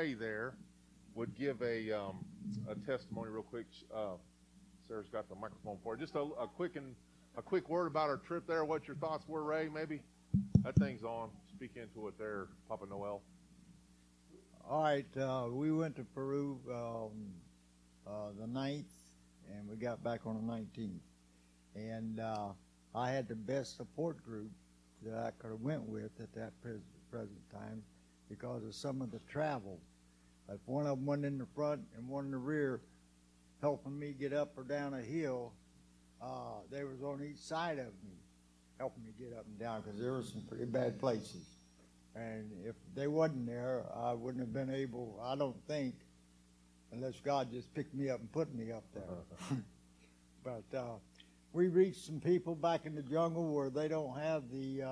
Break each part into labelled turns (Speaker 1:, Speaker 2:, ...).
Speaker 1: Ray there would give a um, a testimony real quick. Uh, Sarah's got the microphone for her. Just a, a quick and a quick word about our trip there. What your thoughts were, Ray? Maybe that thing's on. Speak into it there, Papa Noel.
Speaker 2: All right, uh, we went to Peru um, uh, the 9th, and we got back on the 19th. And uh, I had the best support group that I could have went with at that pres- present time because of some of the travel. If one of them went in the front and one in the rear, helping me get up or down a hill, uh, they was on each side of me, helping me get up and down because there were some pretty bad places. And if they wasn't there, I wouldn't have been able, I don't think, unless God just picked me up and put me up there. but uh, we reached some people back in the jungle where they don't have the uh,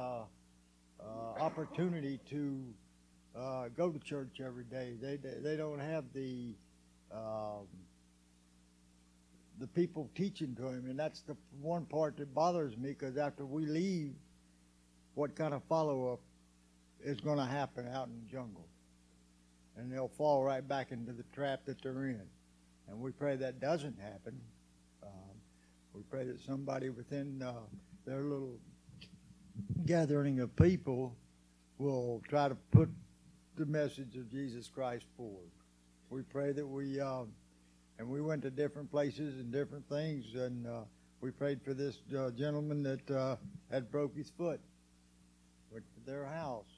Speaker 2: uh, opportunity to uh, go to church every day. They they don't have the um, the people teaching to him, and that's the one part that bothers me because after we leave, what kind of follow up is going to happen out in the jungle? And they'll fall right back into the trap that they're in. And we pray that doesn't happen. Um, we pray that somebody within uh, their little gathering of people will try to put the message of Jesus Christ forward. We pray that we, uh, and we went to different places and different things, and uh, we prayed for this uh, gentleman that uh, had broke his foot. Went to their house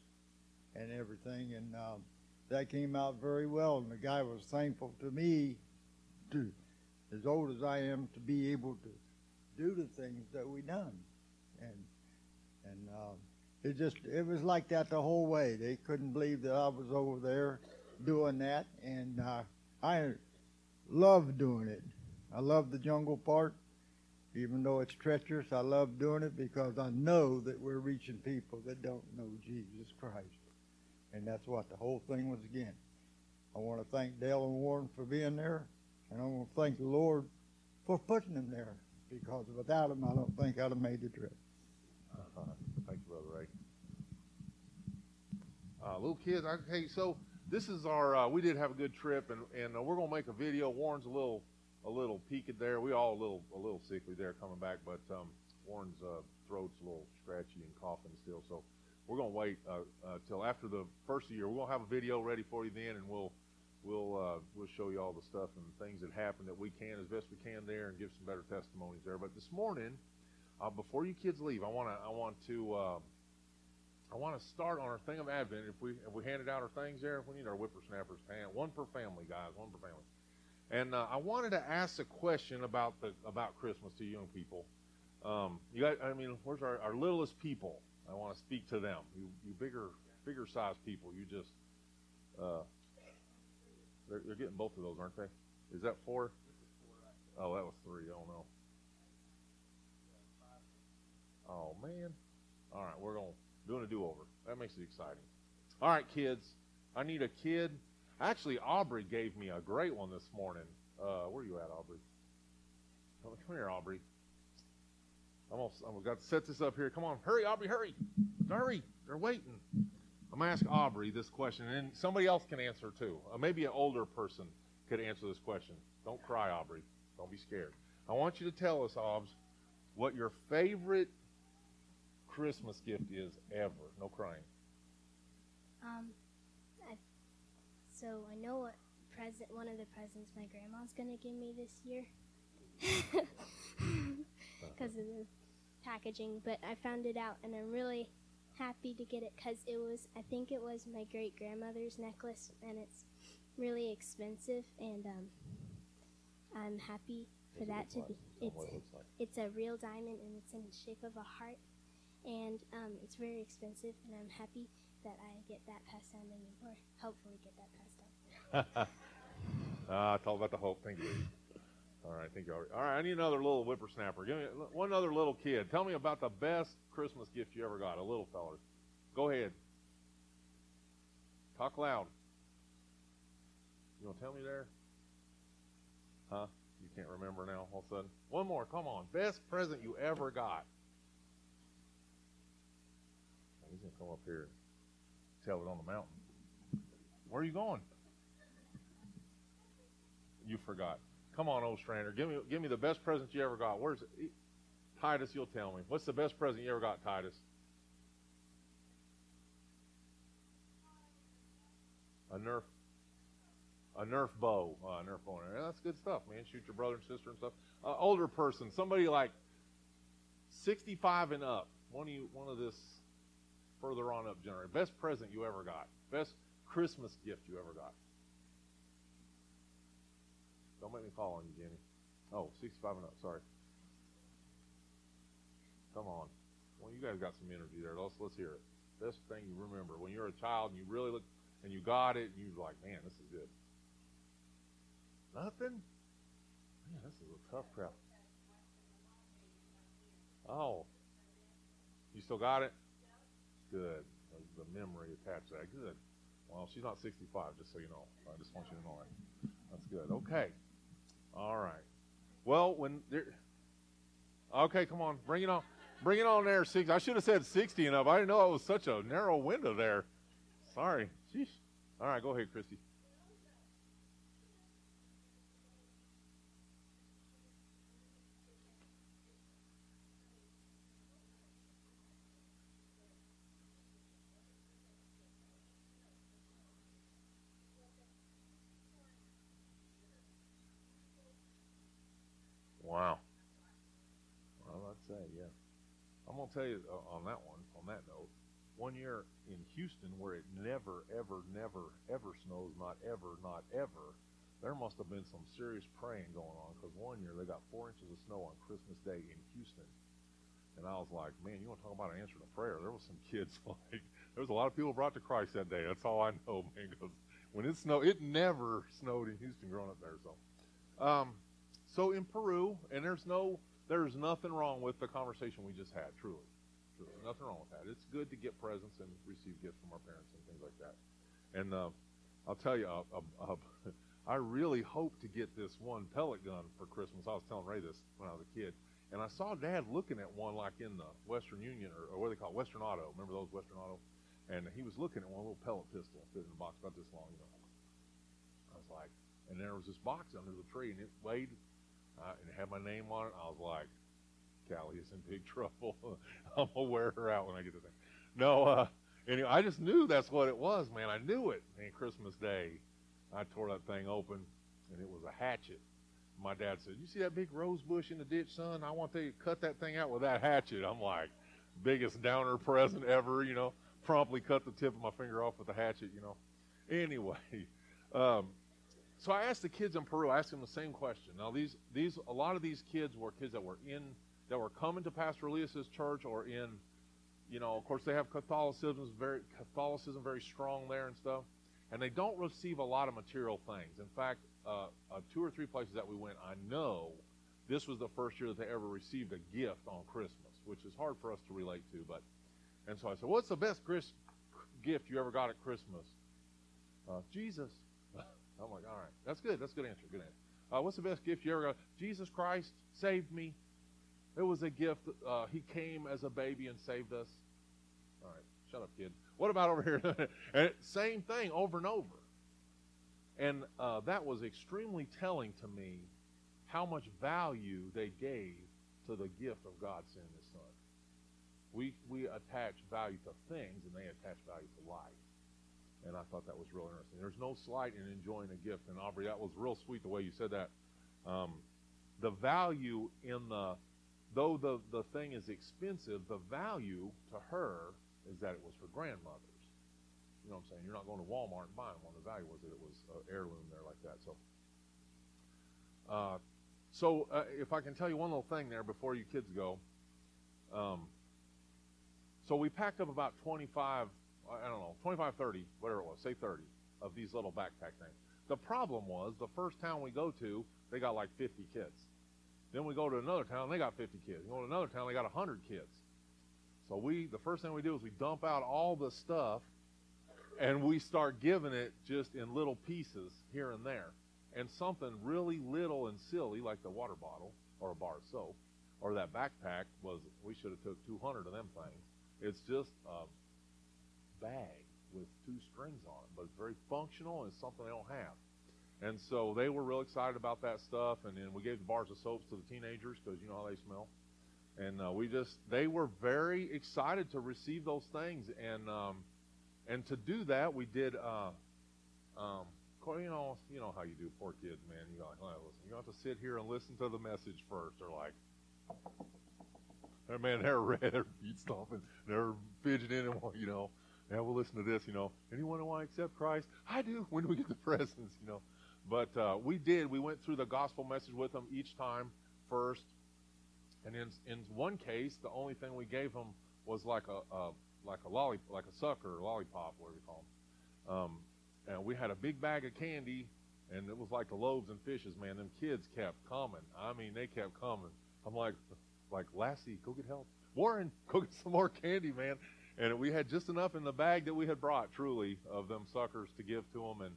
Speaker 2: and everything, and uh, that came out very well. And the guy was thankful to me, to as old as I am, to be able to do the things that we done, and and uh, it just it was like that the whole way. They couldn't believe that I was over there doing that, and uh, I love doing it. I love the jungle part, even though it's treacherous. I love doing it because I know that we're reaching people that don't know Jesus Christ. And that's what the whole thing was again. I want to thank Dale and Warren for being there, and I want to thank the Lord for putting them there because without them, I don't think I'd have made the trip.
Speaker 1: Uh-huh. thank you, Brother Ray. Uh, little kids, okay, so this is our. Uh, we did have a good trip, and and uh, we're gonna make a video. Warren's a little a little peaked there. We all a little a little sickly there coming back, but um, Warren's uh, throat's a little scratchy and coughing still, so we're gonna wait uh, uh, till after the first year. We're gonna have a video ready for you then, and we'll we'll uh, we'll show you all the stuff and things that happened that we can as best we can there, and give some better testimonies there. But this morning, before you kids leave, I wanna I want to. I want to start on our thing of Advent. If we if we handed out our things there, if we need our whippersnappers hand, one per family, guys, one per family. And uh, I wanted to ask a question about the about Christmas to young people. Um, you got, I mean, where's our, our littlest people? I want to speak to them. You you bigger bigger sized people, you just uh, they're, they're getting both of those, aren't they? Is that four? Oh, that was three. Oh no. Oh man. All right, we're gonna doing a do-over. That makes it exciting. All right, kids. I need a kid. Actually, Aubrey gave me a great one this morning. Uh, where are you at, Aubrey? Come here, Aubrey. I'm gonna, I'm got to set this up here. Come on, hurry, Aubrey, hurry, hurry. They're waiting. I'm gonna ask Aubrey this question, and somebody else can answer too. Uh, maybe an older person could answer this question. Don't cry, Aubrey. Don't be scared. I want you to tell us, Aubs, what your favorite Christmas gift is ever. No crying.
Speaker 3: Um, I, so I know what present one of the presents my grandma's gonna give me this year because of the packaging. But I found it out, and I'm really happy to get it because it was I think it was my great grandmother's necklace, and it's really expensive, and um, I'm happy for that to be. It's it's a real diamond, and it's in the shape of a heart, and um, it's very expensive, and I'm happy that I get that passed down to me, or hopefully get that passed down.
Speaker 1: Ah, it's all about the hope. Thank you. All right, thank you. All right, I need another little whippersnapper. Give me one other little kid. Tell me about the best Christmas gift you ever got. A little feller. Go ahead. Talk loud. You gonna tell me there? Huh? You can't remember now all of a sudden? One more, come on. Best present you ever got. He's gonna come up here and tell it on the mountain. Where are you going? You forgot. Come on, Ostrander. Give me give me the best present you ever got. Where's it? Titus? You'll tell me. What's the best present you ever got, Titus? A Nerf. A Nerf bow. Uh, a Nerf bow. That's good stuff, man. Shoot your brother and sister and stuff. Uh, older person, somebody like 65 and up. One of you, one of this further on up generation. Best present you ever got. Best Christmas gift you ever got. Don't make me call on you, Jenny. Oh, 65 and up. Sorry. Come on. Well, you guys got some energy there. Let's let's hear it. Best thing you remember when you're a child and you really look and you got it and you're like, man, this is good. Nothing. Man, this is a tough crowd. Oh, you still got it? Good. The memory attached to that. Good. Well, she's not 65, just so you know. I just want you to know that. That's good. Okay. All right. Well, when there. Okay, come on. Bring it on. Bring it on there. Six. I should have said 60 and up. I didn't know it was such a narrow window there. Sorry. Sheesh. All right, go ahead, Christy. Wow. Well, I'd say, yeah. I'm going to tell you uh, on that one, on that note, one year in Houston where it never, ever, never, ever snows, not ever, not ever, there must have been some serious praying going on because one year they got four inches of snow on Christmas Day in Houston. And I was like, man, you want to talk about answering a prayer? There was some kids like, there was a lot of people brought to Christ that day. That's all I know, man. Because when it snowed, it never snowed in Houston growing up there. So, um, so in Peru, and there's no, there's nothing wrong with the conversation we just had. Truly, truly, nothing wrong with that. It's good to get presents and receive gifts from our parents and things like that. And uh, I'll tell you, uh, uh, I really hope to get this one pellet gun for Christmas. I was telling Ray this when I was a kid, and I saw Dad looking at one like in the Western Union or, or what do they call it? Western Auto. Remember those Western Auto? And he was looking at one little pellet pistol fit in a box about this long, you know. I was like, and there was this box under the tree, and it weighed uh, and had my name on it. I was like, Callie is in big trouble. I'm gonna wear her out when I get the thing. No, uh, anyway, I just knew that's what it was, man. I knew it. And Christmas Day, I tore that thing open, and it was a hatchet. My dad said, "You see that big rose bush in the ditch, son? I want you to cut that thing out with that hatchet." I'm like, biggest downer present ever, you know. Promptly cut the tip of my finger off with the hatchet, you know. Anyway, um, so I asked the kids in Peru. I asked them the same question. Now these these a lot of these kids were kids that were in that were coming to Pastor Elias's church or in, you know, of course they have Catholicism very Catholicism very strong there and stuff, and they don't receive a lot of material things. In fact, uh, uh, two or three places that we went, I know this was the first year that they ever received a gift on Christmas, which is hard for us to relate to. But and so I said, "What's the best Chris, gift you ever got at Christmas?" Uh, Jesus. I'm like, all right, that's good. That's a good answer. Good answer. Uh, what's the best gift you ever got? Jesus Christ saved me. It was a gift. Uh, he came as a baby and saved us. All right, shut up, kid. What about over here? and same thing over and over. And uh, that was extremely telling to me how much value they gave to the gift of God sending His Son. We we attach value to things, and they attach value to life and I thought that was real interesting. There's no slight in enjoying a gift, and Aubrey, that was real sweet the way you said that. Um, the value in the, though the the thing is expensive, the value to her is that it was for grandmothers. You know what I'm saying? You're not going to Walmart and buying one. The value was that it was an heirloom there like that. So, uh, so uh, if I can tell you one little thing there before you kids go. Um, so we packed up about 25 I don't know, 25, 30, whatever it was, say 30 of these little backpack things. The problem was the first town we go to, they got like 50 kids. Then we go to another town, they got 50 kids. We go to another town, they got 100 kids. So we, the first thing we do is we dump out all the stuff and we start giving it just in little pieces here and there. And something really little and silly like the water bottle or a bar of soap or that backpack was, we should have took 200 of them things. It's just, um, bag with two strings on it, but it's very functional and it's something they don't have. And so they were real excited about that stuff. And then we gave the bars of soaps to the teenagers because you know how they smell. And uh, we just, they were very excited to receive those things. And, um, and to do that, we did, uh, um, you know, you know how you do poor kids, man. You like, listen, you have to sit here and listen to the message first. They're like, man, they're red, they're feet stomping, they're fidgeting, and you know, and we'll listen to this, you know. Anyone who want to accept Christ? I do. When do we get the presents, you know? But uh, we did. We went through the gospel message with them each time first, and in in one case, the only thing we gave them was like a, a like a lolly, like a sucker, or lollipop, whatever you call them. Um, and we had a big bag of candy, and it was like the loaves and fishes. Man, them kids kept coming. I mean, they kept coming. I'm like, like Lassie, go get help. Warren, go get some more candy, man. And we had just enough in the bag that we had brought, truly, of them suckers to give to them. And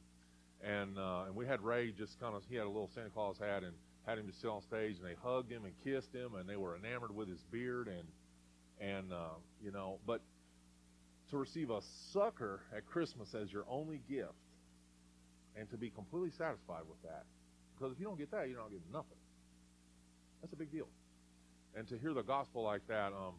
Speaker 1: and uh, and we had Ray just kind of he had a little Santa Claus hat and had him just sit on stage, and they hugged him and kissed him, and they were enamored with his beard and and uh, you know, but to receive a sucker at Christmas as your only gift and to be completely satisfied with that. Because if you don't get that, you're not getting nothing. That's a big deal. And to hear the gospel like that um,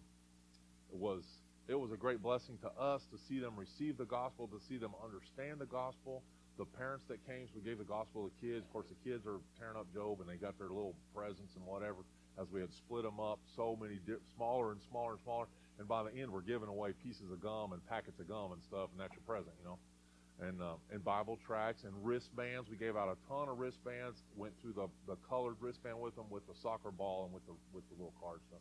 Speaker 1: was it was a great blessing to us to see them receive the gospel, to see them understand the gospel. The parents that came, we gave the gospel to the kids. Of course, the kids are tearing up Job, and they got their little presents and whatever. As we had split them up, so many smaller and smaller and smaller, and by the end, we're giving away pieces of gum and packets of gum and stuff, and that's your present, you know and uh, and Bible tracts and wristbands. We gave out a ton of wristbands. Went through the, the colored wristband with them, with the soccer ball, and with the with the little card stuff.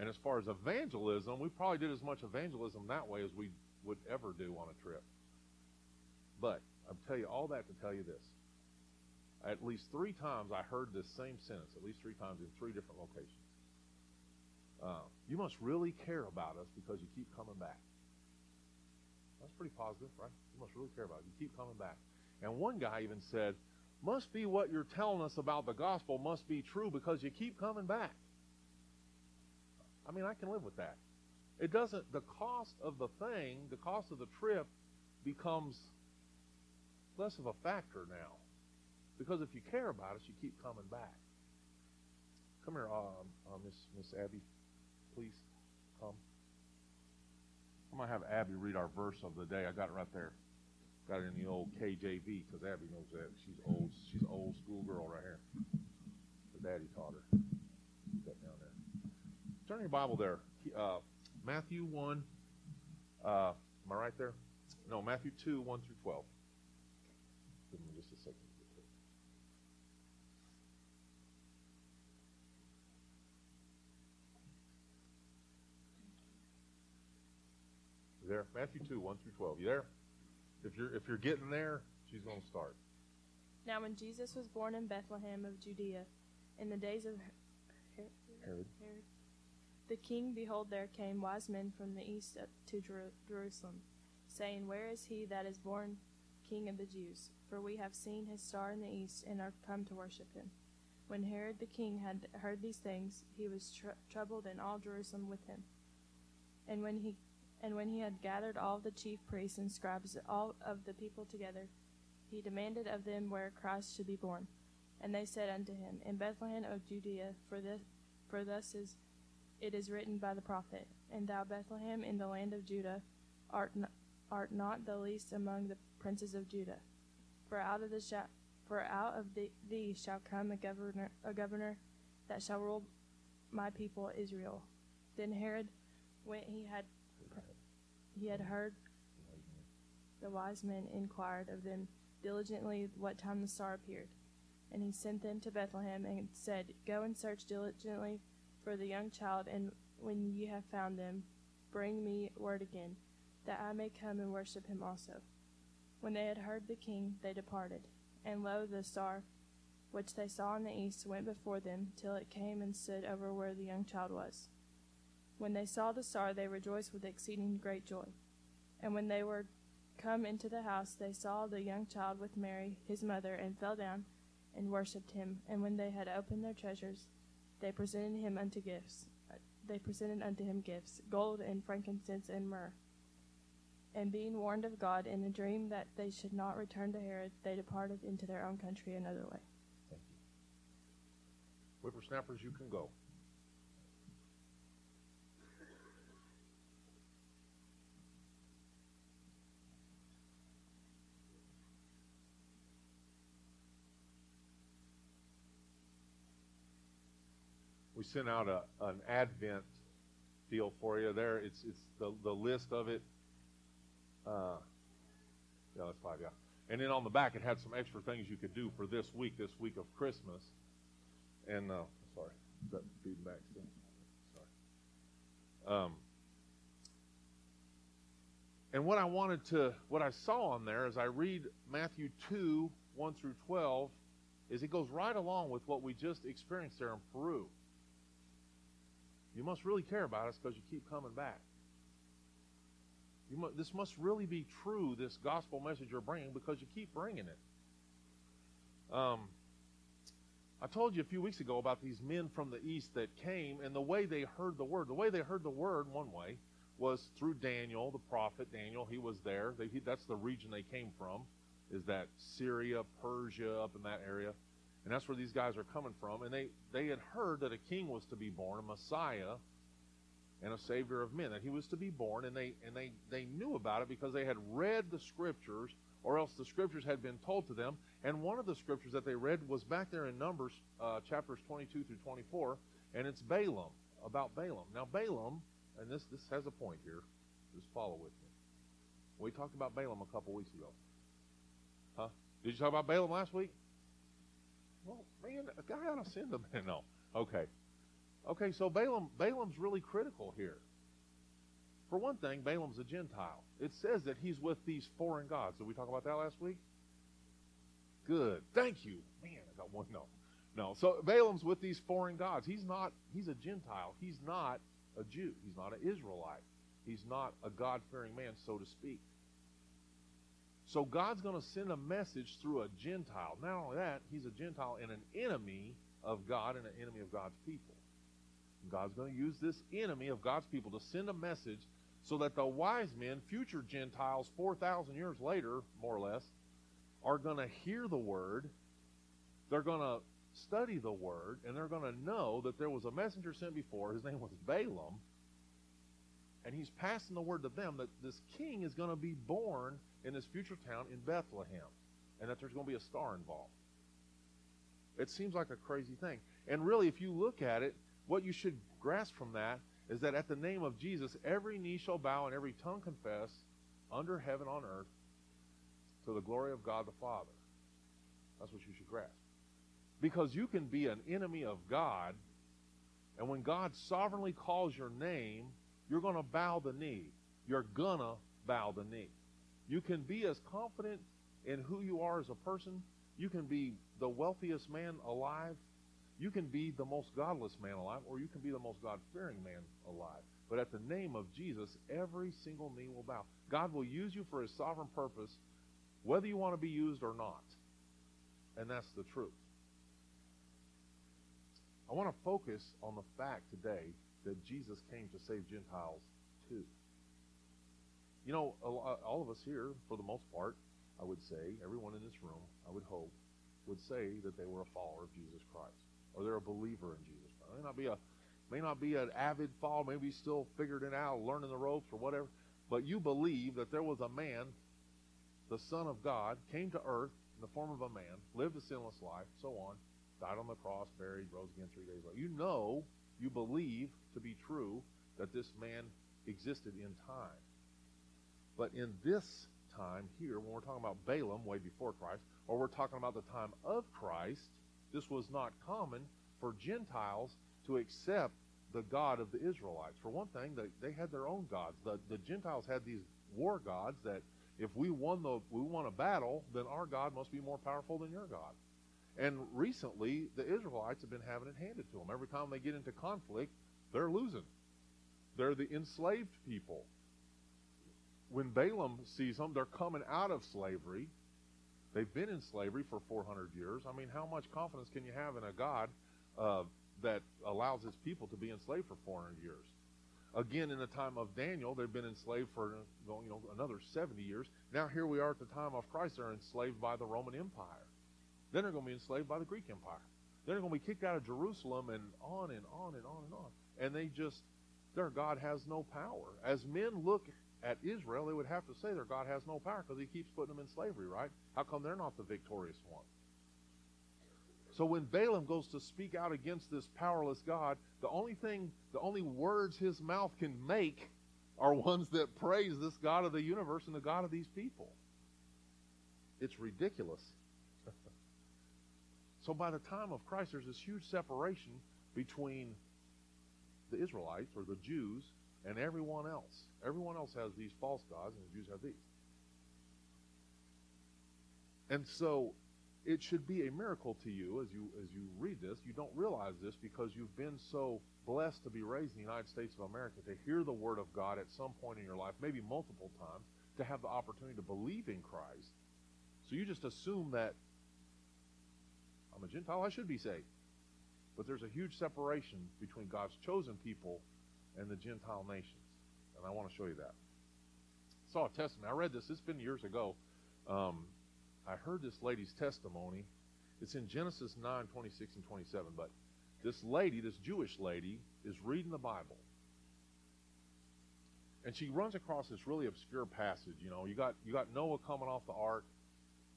Speaker 1: And as far as evangelism, we probably did as much evangelism that way as we would ever do on a trip. But I'll tell you all that to tell you this. At least three times I heard this same sentence, at least three times in three different locations. Uh, you must really care about us because you keep coming back. That's pretty positive, right? You must really care about it. You keep coming back. And one guy even said, must be what you're telling us about the gospel must be true because you keep coming back. I mean, I can live with that. It doesn't, the cost of the thing, the cost of the trip becomes less of a factor now. Because if you care about us, you keep coming back. Come here, uh, uh, Miss Miss Abby, please come. I'm going to have Abby read our verse of the day. I got it right there. Got it in the old KJV because Abby knows that. She's old. She's old school girl right here. Her daddy taught her. Turn your Bible there. Uh, Matthew 1. Uh, am I right there? No, Matthew 2, 1 through 12. Give me just a second. there? Matthew 2, 1 through 12. You there? If you're if you're getting there, she's going to start.
Speaker 4: Now when Jesus was born in Bethlehem of Judea, in the days of Herod,
Speaker 1: Herod.
Speaker 4: Herod the king, behold, there came wise men from the east to Jerusalem, saying, Where is he that is born king of the Jews? For we have seen his star in the east, and are come to worship him. When Herod the king had heard these things, he was tr- troubled, and all Jerusalem with him. And when he and when he had gathered all the chief priests and scribes, all of the people together, he demanded of them where Christ should be born. And they said unto him, In Bethlehem of Judea, for this, for thus is it is written by the prophet, And thou Bethlehem in the land of Judah art not, art not the least among the princes of Judah, for out of the sh- for out of the, thee shall come a governor a governor that shall rule my people Israel. Then Herod, when he had he had heard the wise men inquired of them diligently what time the star appeared. And he sent them to Bethlehem and said, Go and search diligently for the young child, and when ye have found them, bring me word again, that I may come and worship him also. When they had heard the king, they departed. And lo, the star which they saw in the east went before them till it came and stood over where the young child was. When they saw the star, they rejoiced with exceeding great joy. And when they were come into the house, they saw the young child with Mary, his mother, and fell down and worshipped him. And when they had opened their treasures, they presented him unto gifts. They presented unto him gifts, gold and frankincense and myrrh. And being warned of God in a dream that they should not return to Herod, they departed into their own country another way.
Speaker 1: Thank you. Whippersnappers, you can go. We sent out a, an Advent deal for you there. It's it's the the list of it. Uh, yeah, that's five. Yeah, and then on the back it had some extra things you could do for this week, this week of Christmas. And uh, sorry, that feeding back? Sorry. Um, and what I wanted to, what I saw on there as I read Matthew two one through twelve, is it goes right along with what we just experienced there in Peru. You must really care about us because you keep coming back. Mu- this must really be true, this gospel message you're bringing, because you keep bringing it. Um, I told you a few weeks ago about these men from the east that came, and the way they heard the word. The way they heard the word, one way, was through Daniel, the prophet Daniel. He was there. They, he, that's the region they came from, is that Syria, Persia, up in that area. And that's where these guys are coming from. And they, they had heard that a king was to be born, a Messiah, and a Savior of men, that he was to be born. And they, and they, they knew about it because they had read the Scriptures, or else the Scriptures had been told to them. And one of the Scriptures that they read was back there in Numbers, uh, chapters 22 through 24, and it's Balaam, about Balaam. Now, Balaam, and this, this has a point here, just follow with me. We talked about Balaam a couple weeks ago. Huh? Did you talk about Balaam last week? A guy ought to send them. no. Okay. Okay, so Balaam Balaam's really critical here. For one thing, Balaam's a Gentile. It says that he's with these foreign gods. Did we talk about that last week? Good. Thank you. Man, I got one no. No. So Balaam's with these foreign gods. He's not he's a Gentile. He's not a Jew. He's not an Israelite. He's not a God-fearing man, so to speak. So God's going to send a message through a Gentile. Not only that, he's a Gentile and an enemy of God and an enemy of God's people. God's going to use this enemy of God's people to send a message so that the wise men, future Gentiles, 4,000 years later, more or less, are going to hear the word. They're going to study the word, and they're going to know that there was a messenger sent before. His name was Balaam. And he's passing the word to them that this king is going to be born in this future town in Bethlehem, and that there's going to be a star involved. It seems like a crazy thing. And really, if you look at it, what you should grasp from that is that at the name of Jesus, every knee shall bow and every tongue confess under heaven on earth to the glory of God the Father. That's what you should grasp. Because you can be an enemy of God, and when God sovereignly calls your name, you're going to bow the knee. You're going to bow the knee. You can be as confident in who you are as a person. You can be the wealthiest man alive. You can be the most godless man alive, or you can be the most God fearing man alive. But at the name of Jesus, every single knee will bow. God will use you for his sovereign purpose, whether you want to be used or not. And that's the truth. I want to focus on the fact today that Jesus came to save Gentiles too. You know, uh, all of us here, for the most part, I would say, everyone in this room, I would hope, would say that they were a follower of Jesus Christ, or they're a believer in Jesus Christ. May not be a, may not be an avid follower, maybe still figuring it out, learning the ropes or whatever, but you believe that there was a man, the Son of God, came to earth in the form of a man, lived a sinless life, so on, died on the cross, buried, rose again three days later. You know, you believe to be true that this man existed in time. But in this time here, when we're talking about Balaam way before Christ, or we're talking about the time of Christ, this was not common for Gentiles to accept the God of the Israelites. For one thing, they, they had their own gods. The, the Gentiles had these war gods that if we won the we won a battle, then our God must be more powerful than your God. And recently, the Israelites have been having it handed to them. Every time they get into conflict, they're losing. They're the enslaved people when Balaam sees them, they're coming out of slavery. They've been in slavery for 400 years. I mean, how much confidence can you have in a God uh, that allows his people to be enslaved for 400 years? Again, in the time of Daniel, they've been enslaved for you know another 70 years. Now here we are at the time of Christ. They're enslaved by the Roman Empire. Then they're going to be enslaved by the Greek Empire. Then they're going to be kicked out of Jerusalem and on and on and on and on. And they just, their God has no power. As men look at Israel, they would have to say their God has no power because he keeps putting them in slavery, right? How come they're not the victorious one? So when Balaam goes to speak out against this powerless God, the only thing, the only words his mouth can make are ones that praise this God of the universe and the God of these people. It's ridiculous. so by the time of Christ, there's this huge separation between the Israelites or the Jews and everyone else. Everyone else has these false gods, and the Jews have these. And so it should be a miracle to you as you as you read this. You don't realize this because you've been so blessed to be raised in the United States of America to hear the word of God at some point in your life, maybe multiple times, to have the opportunity to believe in Christ. So you just assume that I'm a Gentile, I should be saved. But there's a huge separation between God's chosen people and the Gentile nations. And I want to show you that. I saw a testimony. I read this. It's been years ago. Um, I heard this lady's testimony. It's in Genesis 9, 26 and 27. But this lady, this Jewish lady, is reading the Bible. And she runs across this really obscure passage. You know, you got you got Noah coming off the ark,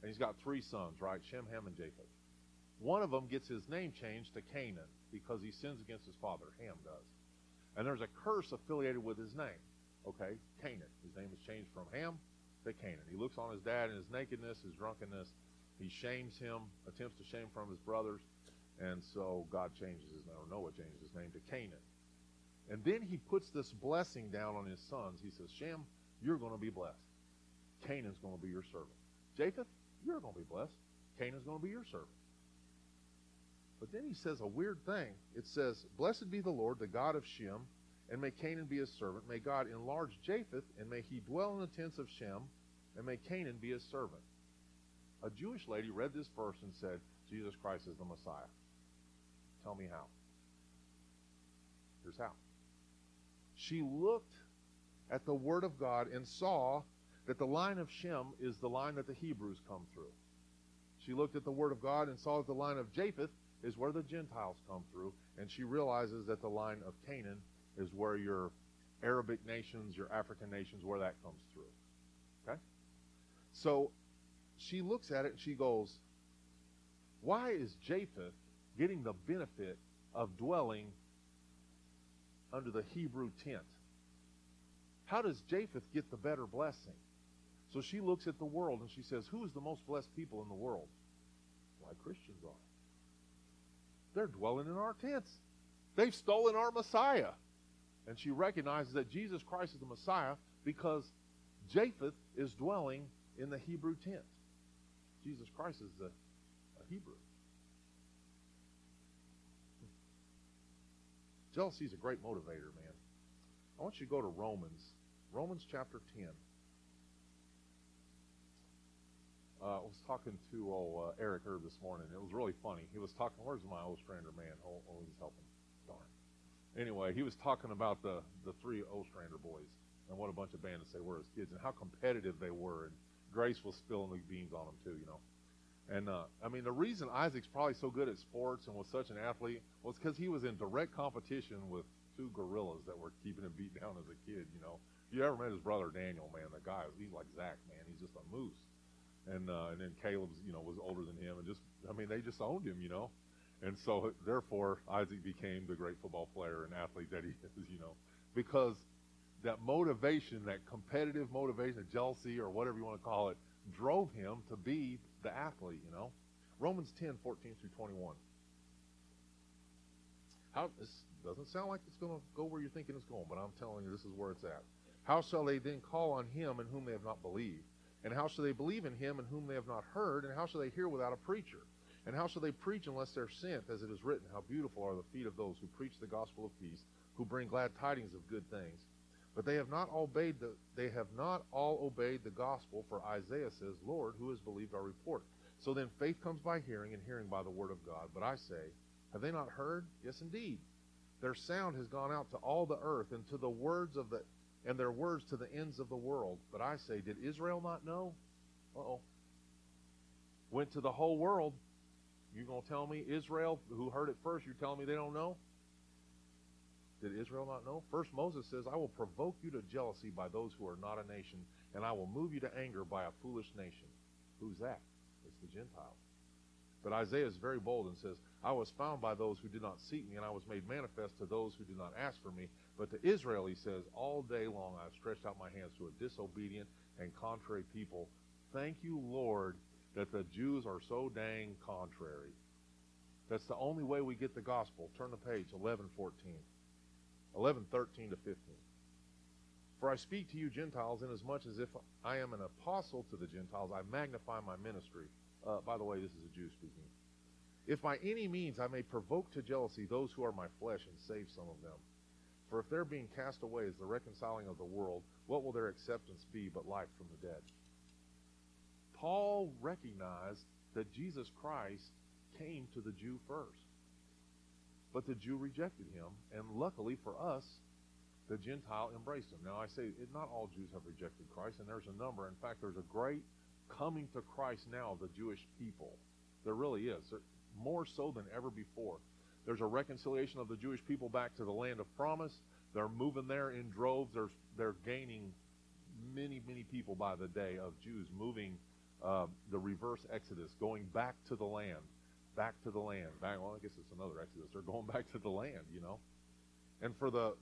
Speaker 1: and he's got three sons, right? Shem, Ham, and Japheth. One of them gets his name changed to Canaan because he sins against his father. Ham does. And there's a curse affiliated with his name. Okay, Canaan. His name is changed from Ham to Canaan. He looks on his dad in his nakedness, his drunkenness. He shames him, attempts to shame from his brothers, and so God changes his name, or Noah changes his name to Canaan. And then he puts this blessing down on his sons. He says, Shem, you're going to be blessed. Canaan's going to be your servant. Japheth, you're going to be blessed. Canaan's going to be your servant. But then he says a weird thing. It says, Blessed be the Lord, the God of Shem, and may Canaan be his servant. May God enlarge Japheth, and may he dwell in the tents of Shem, and may Canaan be his servant. A Jewish lady read this verse and said, Jesus Christ is the Messiah. Tell me how. Here's how. She looked at the Word of God and saw that the line of Shem is the line that the Hebrews come through. She looked at the Word of God and saw that the line of Japheth is where the Gentiles come through, and she realizes that the line of Canaan is where your Arabic nations, your African nations, where that comes through. Okay? So she looks at it and she goes, Why is Japheth getting the benefit of dwelling under the Hebrew tent? How does Japheth get the better blessing? So she looks at the world and she says, Who is the most blessed people in the world? Why Christians are. They're dwelling in our tents. They've stolen our Messiah. And she recognizes that Jesus Christ is the Messiah because Japheth is dwelling in the Hebrew tent. Jesus Christ is the a Hebrew. Jealousy is a great motivator, man. I want you to go to Romans, Romans chapter 10. Uh, I was talking to oh, uh, Eric Herb this morning. It was really funny. He was talking. Where's my Ostrander man? Oh, oh, he's helping. Darn. Anyway, he was talking about the the three Ostrander boys and what a bunch of bandits they were as kids and how competitive they were. And Grace was spilling the beans on them too, you know. And uh, I mean, the reason Isaac's probably so good at sports and was such an athlete was because he was in direct competition with two gorillas that were keeping him beat down as a kid. You know, if you ever met his brother Daniel, man, the guy he's like Zach, man. He's just a moose and uh, and then Caleb's you know was older than him, and just I mean they just owned him, you know, and so therefore Isaac became the great football player and athlete that he is, you know, because that motivation, that competitive motivation, the jealousy or whatever you want to call it, drove him to be the athlete, you know. Romans 10, 14 through 21. How this doesn't sound like it's going to go where you're thinking it's going, but I'm telling you this is where it's at. How shall they then call on him in whom they have not believed? And how shall they believe in him in whom they have not heard? And how shall they hear without a preacher? And how shall they preach unless they're sent? As it is written, How beautiful are the feet of those who preach the gospel of peace, who bring glad tidings of good things. But they have not obeyed the they have not all obeyed the gospel, for Isaiah says, Lord, who has believed our report? So then faith comes by hearing, and hearing by the word of God. But I say, have they not heard? Yes, indeed. Their sound has gone out to all the earth and to the words of the and their words to the ends of the world. But I say, did Israel not know? Uh-oh. Went to the whole world. You gonna tell me Israel, who heard it first, you're telling me they don't know? Did Israel not know? First Moses says, I will provoke you to jealousy by those who are not a nation, and I will move you to anger by a foolish nation. Who's that? It's the Gentiles. But Isaiah is very bold and says, I was found by those who did not seek me, and I was made manifest to those who did not ask for me. But to Israel, he says, All day long I have stretched out my hands to a disobedient and contrary people. Thank you, Lord, that the Jews are so dang contrary. That's the only way we get the gospel. Turn the page, 11, 14. 11, 13 to 15. For I speak to you Gentiles, inasmuch as if I am an apostle to the Gentiles, I magnify my ministry. Uh, by the way, this is a Jew speaking. If by any means I may provoke to jealousy those who are my flesh and save some of them. For if their being cast away is the reconciling of the world, what will their acceptance be but life from the dead? Paul recognized that Jesus Christ came to the Jew first. But the Jew rejected him, and luckily for us, the Gentile embraced him. Now, I say it, not all Jews have rejected Christ, and there's a number. In fact, there's a great coming to Christ now of the Jewish people. There really is, more so than ever before. There's a reconciliation of the Jewish people back to the land of promise. They're moving there in droves. They're, they're gaining many, many people by the day of Jews moving uh, the reverse exodus, going back to the land, back to the land. Back, well, I guess it's another exodus. They're going back to the land, you know. And for the,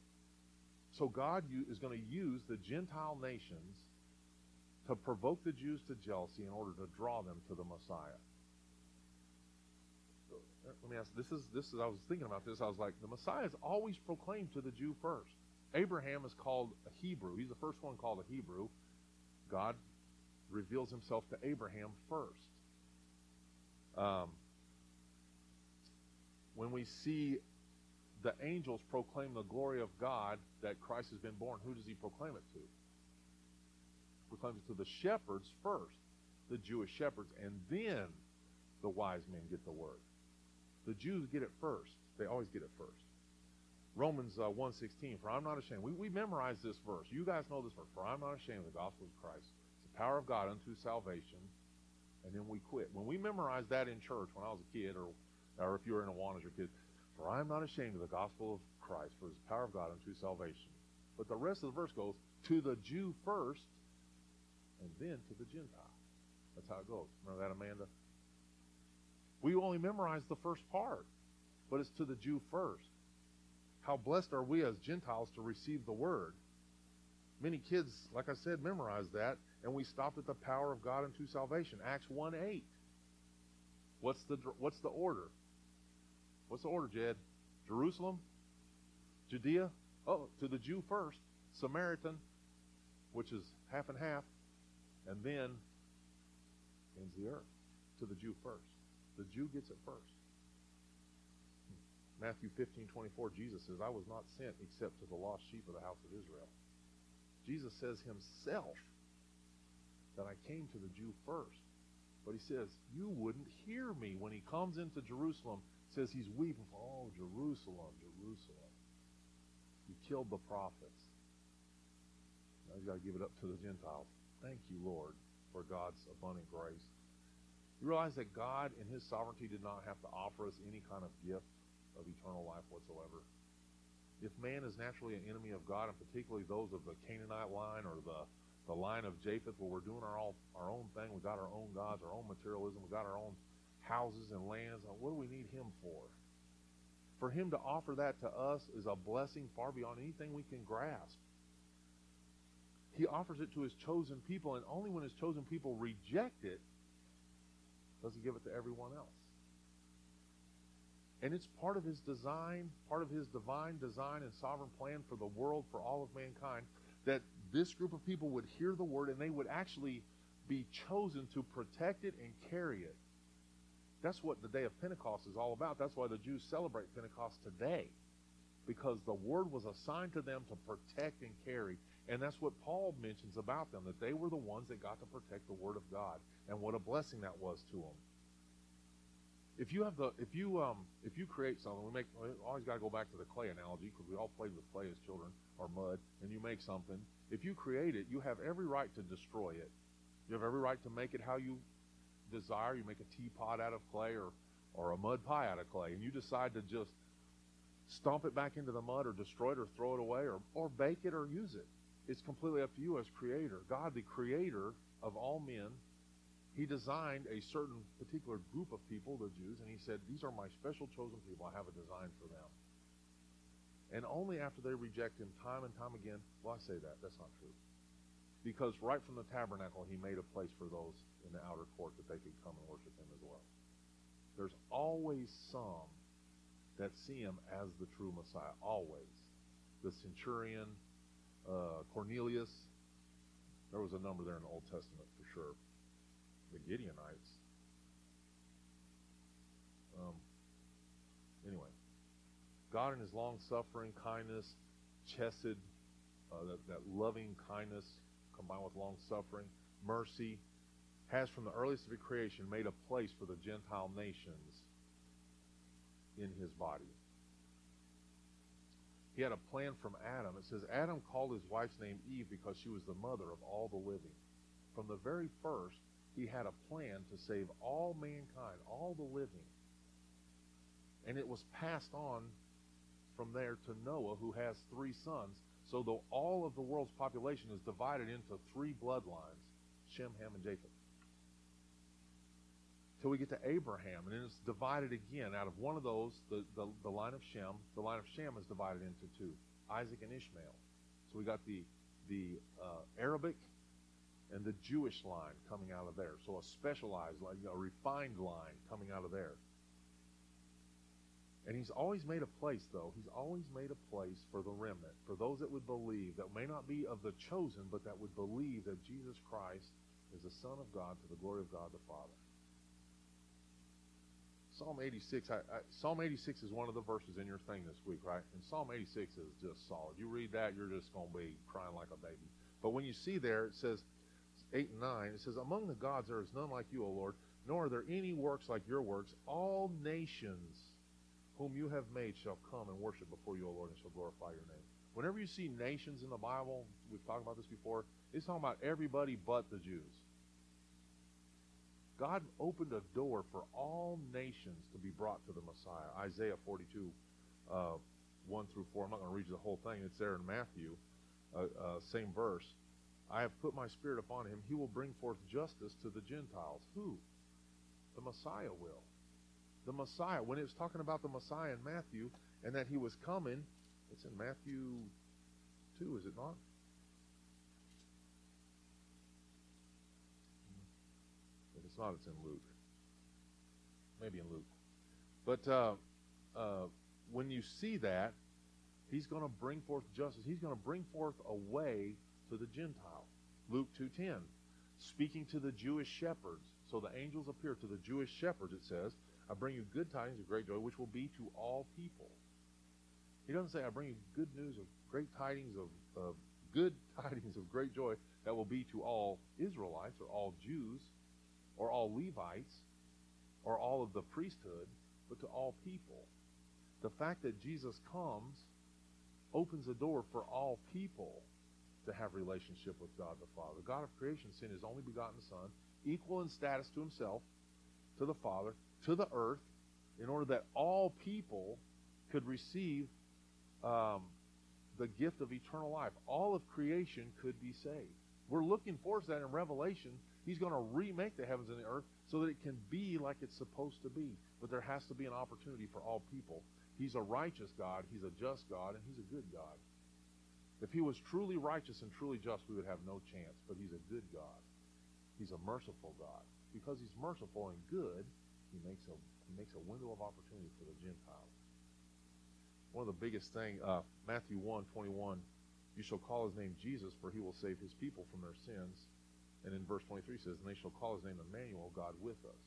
Speaker 1: so God is going to use the Gentile nations to provoke the Jews to jealousy in order to draw them to the Messiah. Let me ask. This is this is. I was thinking about this. I was like, the Messiah is always proclaimed to the Jew first. Abraham is called a Hebrew. He's the first one called a Hebrew. God reveals himself to Abraham first. Um, when we see the angels proclaim the glory of God that Christ has been born, who does he proclaim it to? Proclaims it to the shepherds first, the Jewish shepherds, and then the wise men get the word. The Jews get it first. They always get it first. Romans uh, 1.16, for I'm not ashamed. We, we memorized this verse. You guys know this verse. For I'm not ashamed of the gospel of Christ. It's the power of God unto salvation. And then we quit. When we memorized that in church when I was a kid, or, or if you were in AWANA as your kid, for I'm not ashamed of the gospel of Christ, for it's the power of God unto salvation. But the rest of the verse goes, to the Jew first, and then to the Gentile. That's how it goes. Remember that, Amanda? We only memorize the first part, but it's to the Jew first. How blessed are we as Gentiles to receive the word? Many kids, like I said, memorize that, and we stopped at the power of God unto salvation. Acts 1 8. What's the, what's the order? What's the order, Jed? Jerusalem? Judea? Oh, to the Jew first. Samaritan, which is half and half, and then ends the earth. To the Jew first. The Jew gets it first. Matthew 15, 24, Jesus says, I was not sent except to the lost sheep of the house of Israel. Jesus says himself that I came to the Jew first. But he says, you wouldn't hear me when he comes into Jerusalem. Says he's weeping, oh, Jerusalem, Jerusalem. You killed the prophets. Now he's got to give it up to the Gentiles. Thank you, Lord, for God's abundant grace. You realize that God, in His sovereignty, did not have to offer us any kind of gift of eternal life whatsoever. If man is naturally an enemy of God, and particularly those of the Canaanite line or the, the line of Japheth, where we're doing our, all, our own thing, we've got our own gods, our own materialism, we've got our own houses and lands, uh, what do we need Him for? For Him to offer that to us is a blessing far beyond anything we can grasp. He offers it to His chosen people, and only when His chosen people reject it does he give it to everyone else? And it's part of his design, part of his divine design and sovereign plan for the world, for all of mankind, that this group of people would hear the word and they would actually be chosen to protect it and carry it. That's what the day of Pentecost is all about. That's why the Jews celebrate Pentecost today. Because the word was assigned to them to protect and carry. And that's what Paul mentions about them, that they were the ones that got to protect the word of God and what a blessing that was to them. If you have the, if you um, if you create something, we make we always got to go back to the clay analogy because we all played with clay as children or mud, and you make something. If you create it, you have every right to destroy it. You have every right to make it how you desire. You make a teapot out of clay or or a mud pie out of clay, and you decide to just stomp it back into the mud or destroy it or throw it away or, or bake it or use it. It's completely up to you as creator. God, the creator of all men, he designed a certain particular group of people, the Jews, and he said, These are my special chosen people. I have a design for them. And only after they reject him time and time again, well, I say that. That's not true. Because right from the tabernacle, he made a place for those in the outer court that they could come and worship him as well. There's always some that see him as the true Messiah. Always. The centurion, uh, Cornelius. There was a number there in the Old Testament for sure. The Gibeonites. Um, anyway, God in His long suffering, kindness, chesed, uh, that, that loving kindness combined with long suffering, mercy, has from the earliest of creation made a place for the Gentile nations in his body. He had a plan from Adam. It says Adam called his wife's name Eve because she was the mother of all the living. From the very first, he had a plan to save all mankind, all the living. And it was passed on from there to Noah, who has three sons. So though all of the world's population is divided into three bloodlines, Shem, Ham, and Japheth till we get to Abraham, and then it's divided again. Out of one of those, the, the, the line of Shem, the line of Shem is divided into two, Isaac and Ishmael. So we got the the uh, Arabic and the Jewish line coming out of there. So a specialized, like a refined line coming out of there. And he's always made a place, though. He's always made a place for the remnant, for those that would believe, that may not be of the chosen, but that would believe that Jesus Christ is the Son of God to the glory of God the Father. Psalm 86, I, I, Psalm 86 is one of the verses in your thing this week, right? And Psalm 86 is just solid. You read that, you're just going to be crying like a baby. But when you see there, it says 8 and 9, it says, Among the gods there is none like you, O Lord, nor are there any works like your works. All nations whom you have made shall come and worship before you, O Lord, and shall glorify your name. Whenever you see nations in the Bible, we've talked about this before, it's talking about everybody but the Jews. God opened a door for all nations to be brought to the Messiah. Isaiah 42, uh, 1 through 4. I'm not going to read you the whole thing. It's there in Matthew, uh, uh, same verse. I have put my spirit upon him. He will bring forth justice to the Gentiles. Who? The Messiah will. The Messiah. When it's talking about the Messiah in Matthew and that he was coming, it's in Matthew 2, is it not? It's not, it's in Luke. Maybe in Luke. But uh, uh, when you see that, he's going to bring forth justice. He's going to bring forth a way to the Gentile. Luke 2.10, speaking to the Jewish shepherds. So the angels appear to the Jewish shepherds, it says, I bring you good tidings of great joy, which will be to all people. He doesn't say, I bring you good news of great tidings of, of good tidings of great joy that will be to all Israelites or all Jews or all Levites or all of the priesthood, but to all people. The fact that Jesus comes opens the door for all people to have relationship with God the Father. The God of creation sent his only begotten Son, equal in status to himself, to the Father, to the earth, in order that all people could receive um, the gift of eternal life. All of creation could be saved. We're looking forward to that in Revelation He's going to remake the heavens and the earth so that it can be like it's supposed to be. But there has to be an opportunity for all people. He's a righteous God, He's a just God, and He's a good God. If He was truly righteous and truly just, we would have no chance. But He's a good God. He's a merciful God. Because He's merciful and good, He makes a, he makes a window of opportunity for the Gentiles. One of the biggest thing, uh, Matthew 1, 21, you shall call his name Jesus, for he will save his people from their sins. And in verse 23 says, And they shall call his name Emmanuel, God with us.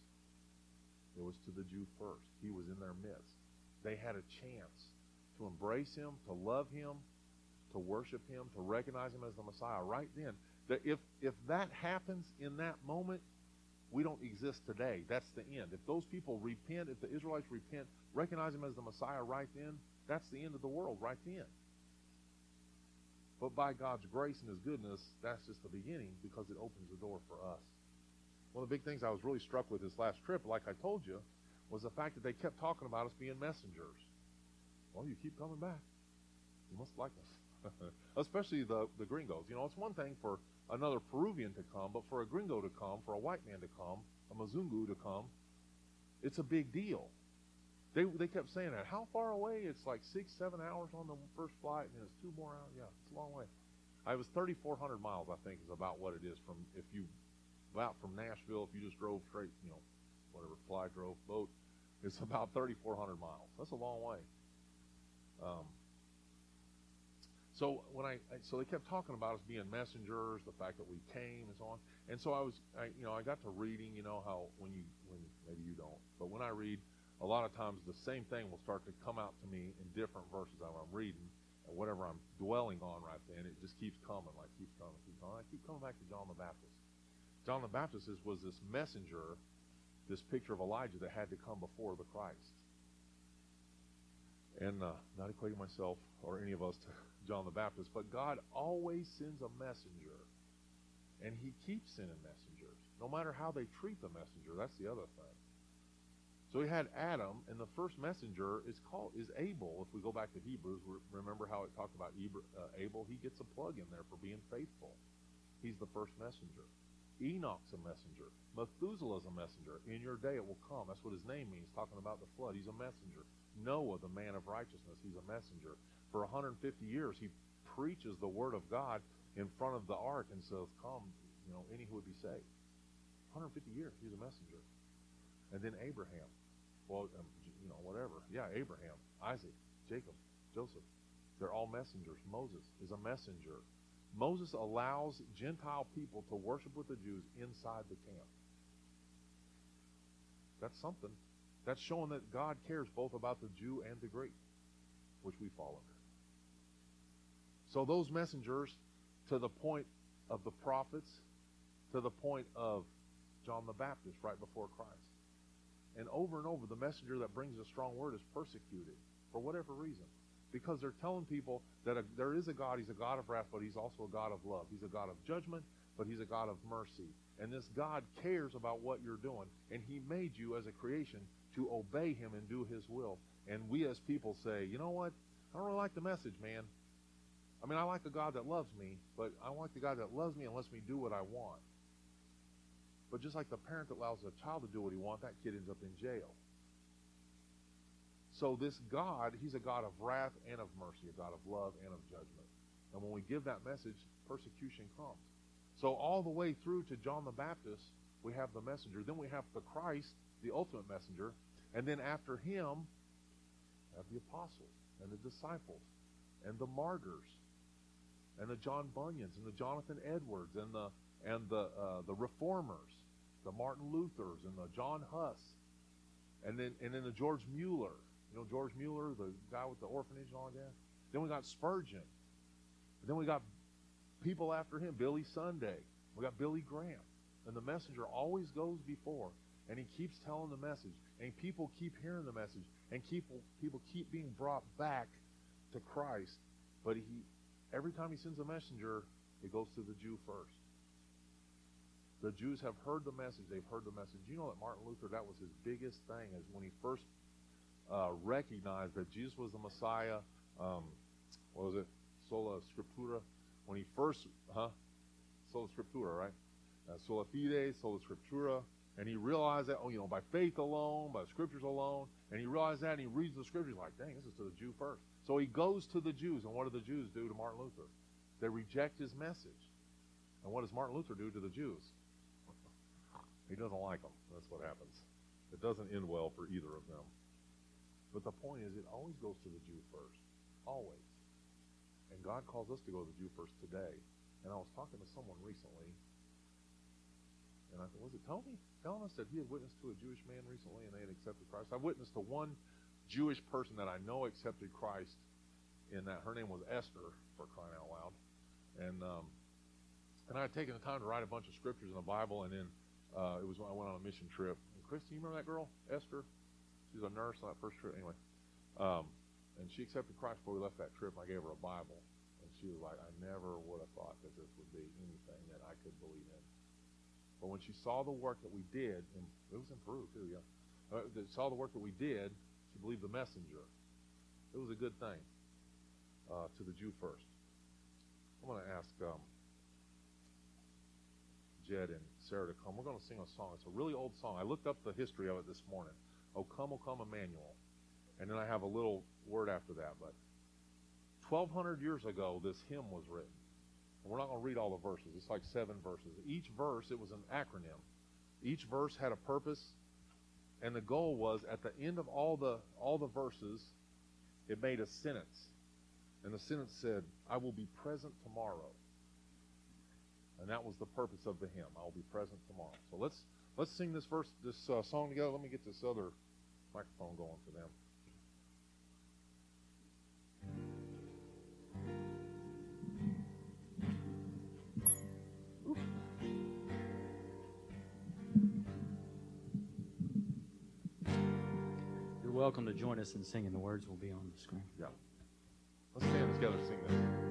Speaker 1: It was to the Jew first. He was in their midst. They had a chance to embrace him, to love him, to worship him, to recognize him as the Messiah right then. If, if that happens in that moment, we don't exist today. That's the end. If those people repent, if the Israelites repent, recognize him as the Messiah right then, that's the end of the world right then. But by God's grace and his goodness, that's just the beginning because it opens the door for us. One of the big things I was really struck with this last trip, like I told you, was the fact that they kept talking about us being messengers. Well, you keep coming back. You must like us. Especially the, the gringos. You know, it's one thing for another Peruvian to come, but for a gringo to come, for a white man to come, a Mzungu to come, it's a big deal. They, they kept saying that. How far away? It's like six, seven hours on the first flight, and then it's two more hours. Yeah, it's a long way. I was 3,400 miles, I think, is about what it is from if you about from Nashville. If you just drove straight, you know, whatever fly, drove, boat, it's about 3,400 miles. That's a long way. Um, so when I, I, so they kept talking about us being messengers, the fact that we came and so on. And so I was, I, you know, I got to reading. You know how when you, when maybe you don't, but when I read, a lot of times the same thing will start to come out to me in different verses that I'm reading, and whatever I'm dwelling on right then, it just keeps coming, like keeps coming, keeps coming. I keep coming back to John the Baptist. John the Baptist is, was this messenger, this picture of Elijah that had to come before the Christ. And uh, not equating myself or any of us to John the Baptist, but God always sends a messenger, and He keeps sending messengers, no matter how they treat the messenger. That's the other thing. So he had Adam, and the first messenger is called is Abel. If we go back to Hebrews, remember how it talked about uh, Abel? He gets a plug in there for being faithful. He's the first messenger. Enoch's a messenger. Methuselah's a messenger. In your day it will come. That's what his name means, talking about the flood. He's a messenger. Noah, the man of righteousness, he's a messenger. For 150 years, he preaches the word of God in front of the ark and says, Come, you know, any who would be saved. 150 years, he's a messenger. And then Abraham well, um, you know, whatever. Yeah, Abraham, Isaac, Jacob, Joseph. They're all messengers. Moses is a messenger. Moses allows Gentile people to worship with the Jews inside the camp. That's something. That's showing that God cares both about the Jew and the Greek, which we fall under. So those messengers, to the point of the prophets, to the point of John the Baptist right before Christ. And over and over, the messenger that brings a strong word is persecuted for whatever reason. Because they're telling people that a, there is a God, he's a God of wrath, but he's also a God of love. He's a God of judgment, but he's a God of mercy. And this God cares about what you're doing. And he made you as a creation to obey him and do his will. And we as people say, you know what? I don't really like the message, man. I mean, I like a God that loves me, but I like the God that loves me and lets me do what I want. But just like the parent that allows a child to do what he wants, that kid ends up in jail. So this God, he's a God of wrath and of mercy, a God of love and of judgment. And when we give that message, persecution comes. So all the way through to John the Baptist, we have the messenger. Then we have the Christ, the ultimate messenger. And then after him, have the apostles and the disciples and the martyrs and the John Bunyans and the Jonathan Edwards and the and the uh, the reformers the Martin Luthers and the John Huss, and then and then the George Mueller. You know George Mueller, the guy with the orphanage and all that. Then we got Spurgeon. And then we got people after him, Billy Sunday. We got Billy Graham. And the messenger always goes before, and he keeps telling the message, and people keep hearing the message, and people people keep being brought back to Christ. But he, every time he sends a messenger, it goes to the Jew first. The Jews have heard the message. They've heard the message. You know that Martin Luther, that was his biggest thing, is when he first uh, recognized that Jesus was the Messiah. Um, what was it? Sola Scriptura. When he first, huh? Sola Scriptura, right? Uh, sola fide, sola Scriptura. And he realized that, oh, you know, by faith alone, by scriptures alone. And he realized that, and he reads the scriptures like, dang, this is to the Jew first. So he goes to the Jews, and what do the Jews do to Martin Luther? They reject his message. And what does Martin Luther do to the Jews? He doesn't like them. That's what happens. It doesn't end well for either of them. But the point is, it always goes to the Jew first. Always. And God calls us to go to the Jew first today. And I was talking to someone recently, and I thought, was it Tony? Telling us that he had witnessed to a Jewish man recently and they had accepted Christ. I witnessed to one Jewish person that I know accepted Christ in that. Her name was Esther, for crying out loud. And um, and I had taken the time to write a bunch of scriptures in the Bible, and then
Speaker 5: Uh, it was when I went on a mission trip. And Christy, you remember that girl, Esther? She was a nurse on that first trip. Anyway, um, and she accepted Christ before we left that trip. I gave her a Bible, and she was like, "I never would have thought that this would be anything that I could believe in." But when she saw the work that we did, and it was in Peru too, yeah, uh, saw the work that we did, she believed the messenger. It was a good thing uh, to the Jew first. I'm going to ask um, Jed and Sarah to come. We're going to sing a song. It's a really old song. I looked up the history of it this morning. Oh, come, oh, come, Emmanuel. And then I have a little word after that. But 1,200 years ago, this hymn was written. And we're not going to read all the verses. It's like seven verses. Each verse, it was an acronym. Each verse had a purpose, and the goal was at the end of all the all the verses, it made a sentence. And the sentence said, I will be present tomorrow. And that was the purpose of the hymn. I will be present tomorrow. So let's let's sing this verse, this uh, song together. Let me get this other microphone going for them.
Speaker 6: You're welcome to join us in singing. The words will be on the screen.
Speaker 5: Yeah. Let's stand together and sing this.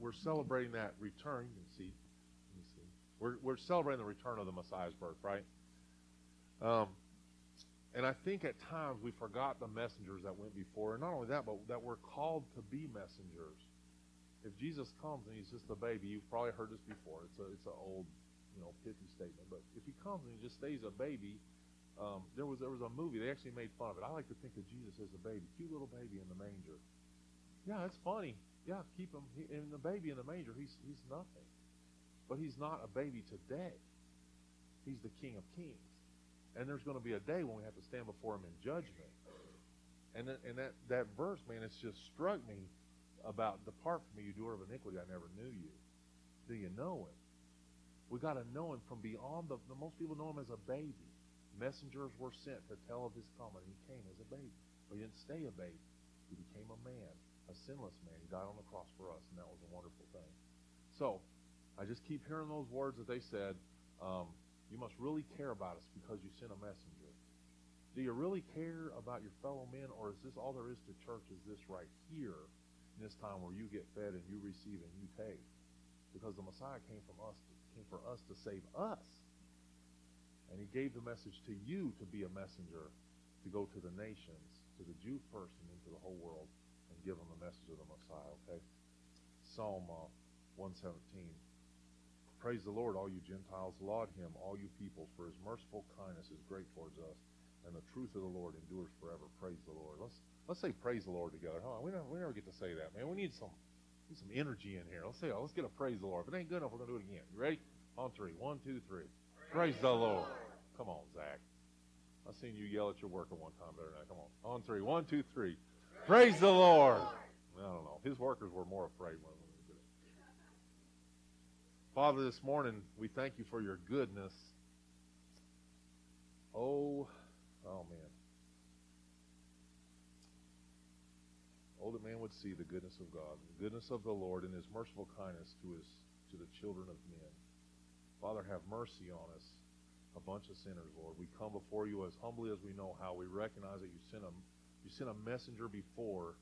Speaker 5: We're celebrating that return. You can see, me see. We're we're celebrating the return of the Messiah's birth, right? Um,
Speaker 1: And I think at times we forgot the messengers that went before. And not only that, but that we're called to be messengers. If Jesus comes and he's just a baby, you've probably heard this before. It's a it's an old, you know, pithy statement. But if he comes and he just stays a baby, um, there was there was a movie they actually made fun of it. I like to think of Jesus as a baby, cute little baby in the manger. Yeah, it's funny. Yeah, keep him. He, and the baby in the manger, he's he's nothing, but he's not a baby today. He's the King of Kings, and there's going to be a day when we have to stand before him in judgment. And that, and that that verse, man, it's just struck me about depart from me, you doer of iniquity. I never knew you. Do you know him? We got to know him from beyond the, the. Most people know him as a baby. Messengers were sent to tell of his coming. He came as a baby, but he didn't stay a baby. He became a man, a sinless man. He died on the cross for us, and that was a wonderful thing. So, I just keep hearing those words that they said. Um, you must really care about us because you sent a messenger. Do you really care about your fellow men, or is this all there is to church? Is this right here, in this time where you get fed and you receive and you take? Because the Messiah came from us, came for us to save us, and He gave the message to you to be a messenger, to go to the nations, to the Jew first, and into the whole world, and give them the message of the Messiah. Okay, Psalm uh, 117. Praise the Lord, all you Gentiles. Laud him, all you peoples, for his merciful kindness is great towards us, and the truth of the Lord endures forever. Praise the Lord. Let's let's say praise the Lord together. Huh? We never, we never get to say that, man. We need some need some energy in here. Let's say, oh, let's get a praise the Lord. If it ain't good enough, we're gonna do it again. You ready? On three. One, two, three. Praise, the Lord. Come on, Zach. I seen you yell at your worker one time better than that. Come on. On three. One, two, three. Praise the Lord. I don't know. His workers were more afraid when we did it. Father, this morning we thank you for your goodness. Oh, oh man. Oh, that man would see the goodness of God, the goodness of the Lord, and His merciful kindness to His to the children of men. Father, have mercy on us, a bunch of sinners, Lord. We come before you as humbly as we know how. We recognize that you sent a you sent a messenger before.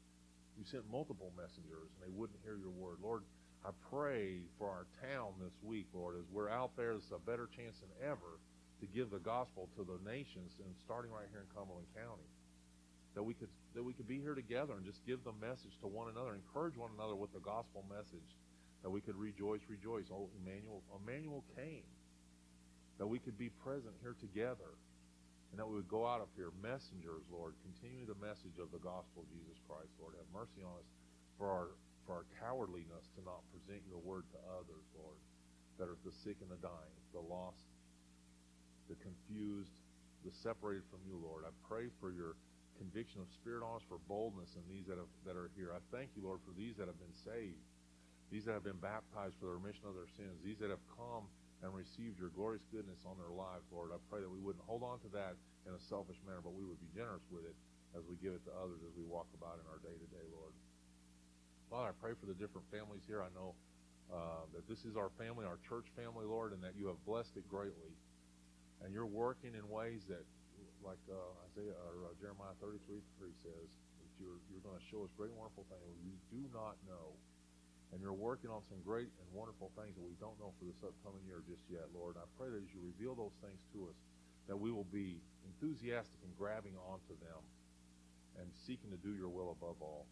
Speaker 1: You sent multiple messengers, and they wouldn't hear your word, Lord. I pray for our town this week, Lord, as we're out there, it's a better chance than ever to give the gospel to the nations, and starting right here in Cumberland County, that we could that we could be here together and just give the message to one another, encourage one another with the gospel message, that we could rejoice, rejoice. Oh, Emmanuel, Emmanuel came, that we could be present here together, and that we would go out of here messengers, Lord, continuing the message of the gospel of Jesus Christ, Lord. Have mercy on us for our for our cowardliness to not present your word to others, Lord, that are the sick and the dying, the lost, the confused, the separated from you, Lord. I pray for your conviction of spirit on us, for boldness in these that have that are here. I thank you, Lord, for these that have been saved, these that have been baptized for the remission of their sins, these that have come and received your glorious goodness on their lives, Lord. I pray that we wouldn't hold on to that in a selfish manner, but we would be generous with it as we give it to others as we walk about in our day to day, Lord. Father, I pray for the different families here. I know uh, that this is our family, our church family, Lord, and that you have blessed it greatly. And you're working in ways that, like uh, Isaiah or uh, Jeremiah 33 3 says, that you're, you're going to show us great wonderful things we do not know. And you're working on some great and wonderful things that we don't know for this upcoming year just yet, Lord. I pray that as you reveal those things to us, that we will be enthusiastic in grabbing onto them and seeking to do your will above all.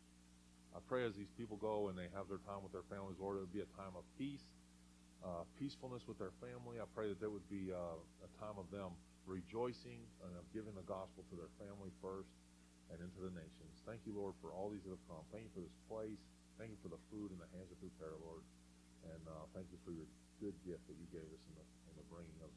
Speaker 1: I pray as these people go and they have their time with their families, Lord, it would be a time of peace, uh, peacefulness with their family. I pray that there would be uh, a time of them rejoicing and of giving the gospel to their family first and into the nations. Thank you, Lord, for all these that have come. Thank you for this place. Thank you for the food and the hands that prepare, Lord. And uh, thank you for your good gift that you gave us in the, in the bringing of.